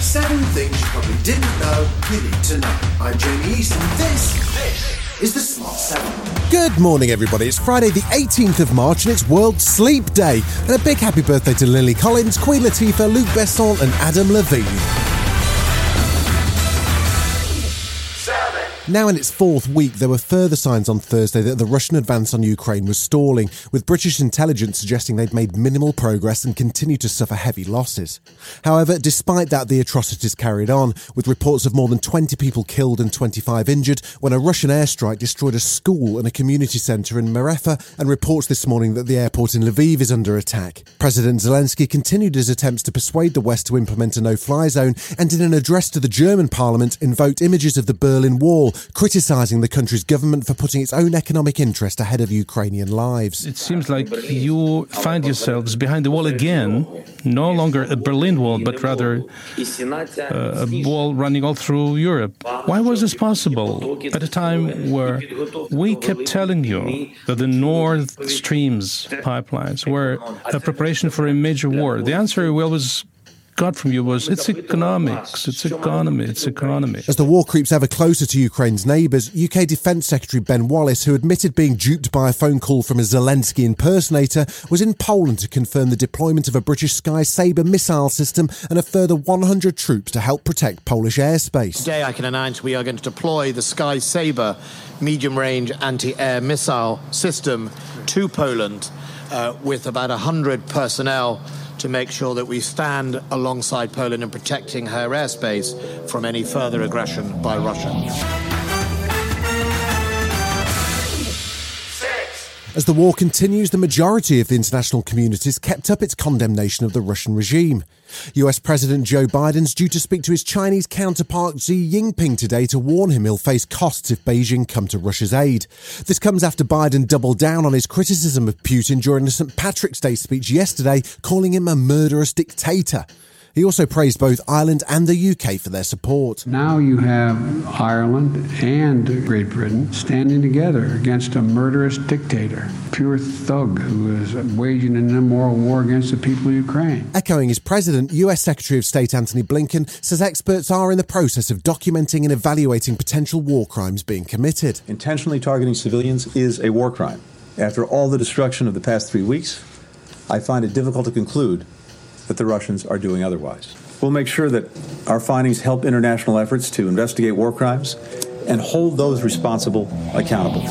Seven things you probably didn't know you need to know. I'm Jamie East, and this, this is the Smart 7. Good morning, everybody. It's Friday, the 18th of March, and it's World Sleep Day. And a big happy birthday to Lily Collins, Queen Latifah, Luc Besson, and Adam Levine. Now in its fourth week, there were further signs on Thursday that the Russian advance on Ukraine was stalling, with British intelligence suggesting they'd made minimal progress and continue to suffer heavy losses. However, despite that, the atrocities carried on, with reports of more than 20 people killed and 25 injured when a Russian airstrike destroyed a school and a community centre in Merefa, and reports this morning that the airport in Lviv is under attack. President Zelensky continued his attempts to persuade the West to implement a no-fly zone, and in an address to the German parliament, invoked images of the Berlin Wall criticising the country's government for putting its own economic interest ahead of Ukrainian lives. It seems like you find yourselves behind the wall again, no longer a Berlin Wall, but rather uh, a wall running all through Europe. Why was this possible at a time where we kept telling you that the Nord Streams pipelines were a preparation for a major war? The answer we always got from you was it's economics, it's economy, it's economy. As the war creeps ever closer to Ukraine's neighbours, UK Defence Secretary Ben Wallace, who admitted being duped by a phone call from a Zelensky impersonator, was in Poland to confirm the deployment of a British Sky Sabre missile system and a further 100 troops to help protect Polish airspace. Today, I can announce we are going to deploy the Sky Sabre medium range anti air missile system to Poland uh, with about 100 personnel to make sure that we stand alongside Poland in protecting her airspace from any further aggression by Russia. As the war continues, the majority of the international communities kept up its condemnation of the Russian regime. US President Joe Biden's due to speak to his Chinese counterpart Xi Jinping today to warn him he'll face costs if Beijing come to Russia's aid. This comes after Biden doubled down on his criticism of Putin during a St. Patrick's Day speech yesterday, calling him a murderous dictator. He also praised both Ireland and the UK for their support. Now you have Ireland and Great Britain standing together against a murderous dictator, pure thug who is waging an immoral war against the people of Ukraine. Echoing his president, US Secretary of State Antony Blinken says experts are in the process of documenting and evaluating potential war crimes being committed. Intentionally targeting civilians is a war crime. After all the destruction of the past three weeks, I find it difficult to conclude that the Russians are doing otherwise. We'll make sure that our findings help international efforts to investigate war crimes and hold those responsible accountable.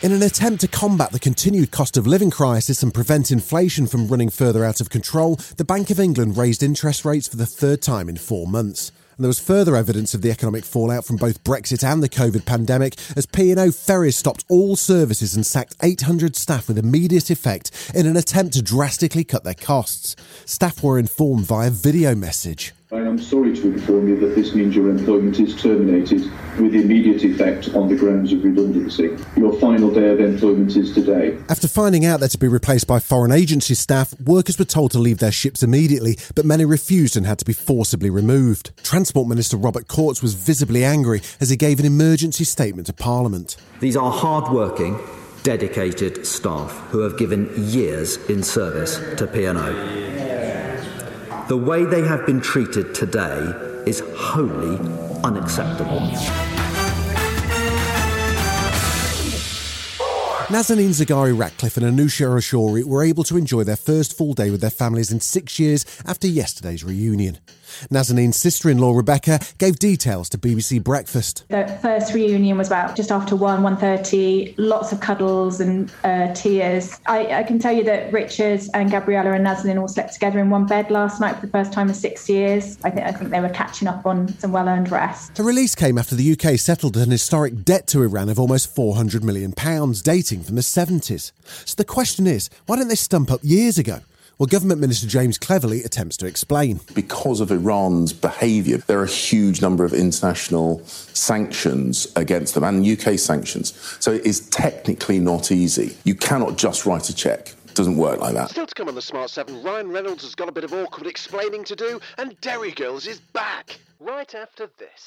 In an attempt to combat the continued cost of living crisis and prevent inflation from running further out of control, the Bank of England raised interest rates for the third time in four months. And there was further evidence of the economic fallout from both Brexit and the COVID pandemic as P&O Ferries stopped all services and sacked 800 staff with immediate effect in an attempt to drastically cut their costs. Staff were informed via video message. I am sorry to inform you that this means your employment is terminated with immediate effect on the grounds of redundancy. Your final day of employment is today. After finding out they're to be replaced by foreign agency staff, workers were told to leave their ships immediately, but many refused and had to be forcibly removed. Transport Minister Robert Courts was visibly angry as he gave an emergency statement to Parliament. These are hard-working, dedicated staff who have given years in service to P&O. The way they have been treated today is wholly unacceptable. Nazanin Zaghari Ratcliffe and Anousheh Ashoori were able to enjoy their first full day with their families in six years after yesterday's reunion. Nazanin's sister-in-law Rebecca gave details to BBC Breakfast. The first reunion was about just after 1, 1.30, lots of cuddles and uh, tears. I, I, can tell you that Richard and Gabriella and Nazanin all slept together in one bed last night for the first time in six years. I, th- I think they were catching up on some well-earned rest. The release came after the UK settled an historic debt to Iran of almost £400 million, dating from the 70s. So the question is, why didn't they stump up years ago? Well, Government Minister James Cleverly attempts to explain. Because of Iran's behaviour, there are a huge number of international sanctions against them and UK sanctions. So it is technically not easy. You cannot just write a cheque doesn't work like that. Still to come on the Smart 7, Ryan Reynolds has got a bit of awkward explaining to do, and Derry Girls is back right after this.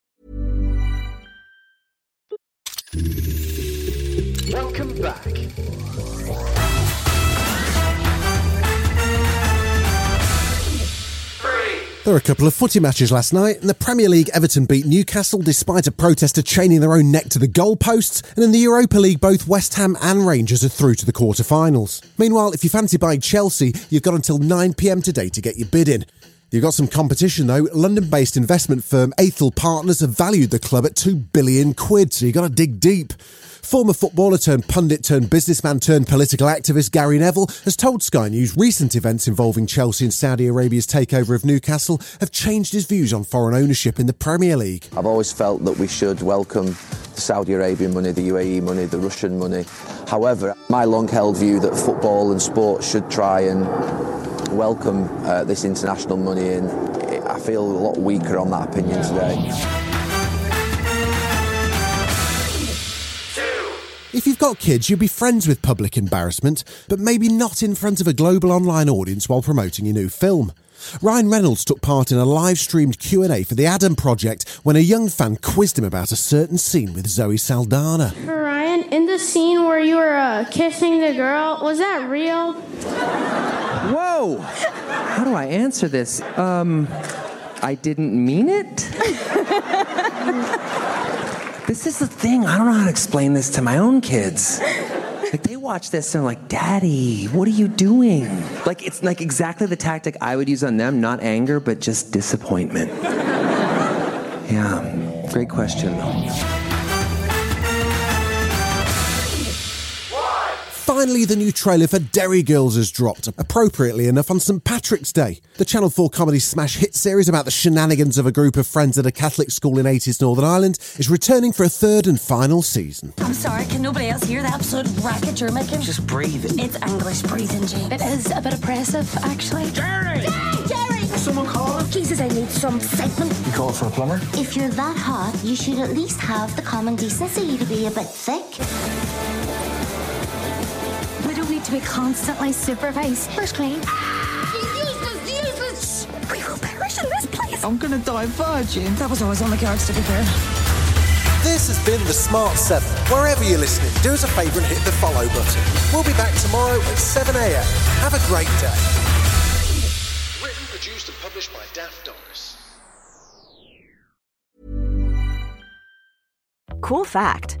There were a couple of footy matches last night. In the Premier League, Everton beat Newcastle despite a protester chaining their own neck to the goalposts. And in the Europa League, both West Ham and Rangers are through to the quarter-finals. Meanwhile, if you fancy buying Chelsea, you've got until 9pm today to get your bid in. You've got some competition though. London-based investment firm Aethel Partners have valued the club at 2 billion quid, so you've got to dig deep. Former footballer turned pundit turned businessman turned political activist Gary Neville has told Sky News recent events involving Chelsea and Saudi Arabia's takeover of Newcastle have changed his views on foreign ownership in the Premier League. I've always felt that we should welcome the Saudi Arabian money, the UAE money, the Russian money. However, my long held view that football and sport should try and welcome uh, this international money in, I feel a lot weaker on that opinion today. If you've got kids, you'll be friends with public embarrassment, but maybe not in front of a global online audience while promoting your new film. Ryan Reynolds took part in a live-streamed Q&A for the Adam Project when a young fan quizzed him about a certain scene with Zoe Saldana. Ryan, in the scene where you were uh, kissing the girl, was that real? Whoa! How do I answer this? Um, I didn't mean it? This is the thing. I don't know how to explain this to my own kids. Like they watch this and they're like, "Daddy, what are you doing?" Like it's like exactly the tactic I would use on them, not anger, but just disappointment. Yeah, great question though. Finally, the new trailer for Derry Girls has dropped, appropriately enough on St Patrick's Day. The Channel 4 comedy smash hit series about the shenanigans of a group of friends at a Catholic school in 80s Northern Ireland is returning for a third and final season. I'm sorry, can nobody else hear the absolute racket you're making? Just breathe. It's English breathing, James. It is a bit oppressive, actually. Jerry! Jerry! Jerry! Someone call him? Jesus, I need some excitement. You call for a plumber? If you're that hot, you should at least have the common decency to be a bit thick. We don't need to be constantly supervised. First clean. Useless, useless! We will perish in this place. I'm gonna die virgin. That was always on the cards, to be fair. This has been The Smart 7. Wherever you're listening, do us a favour and hit the follow button. We'll be back tomorrow at 7am. Have a great day. Written, produced, and published by Daft Doris. Cool fact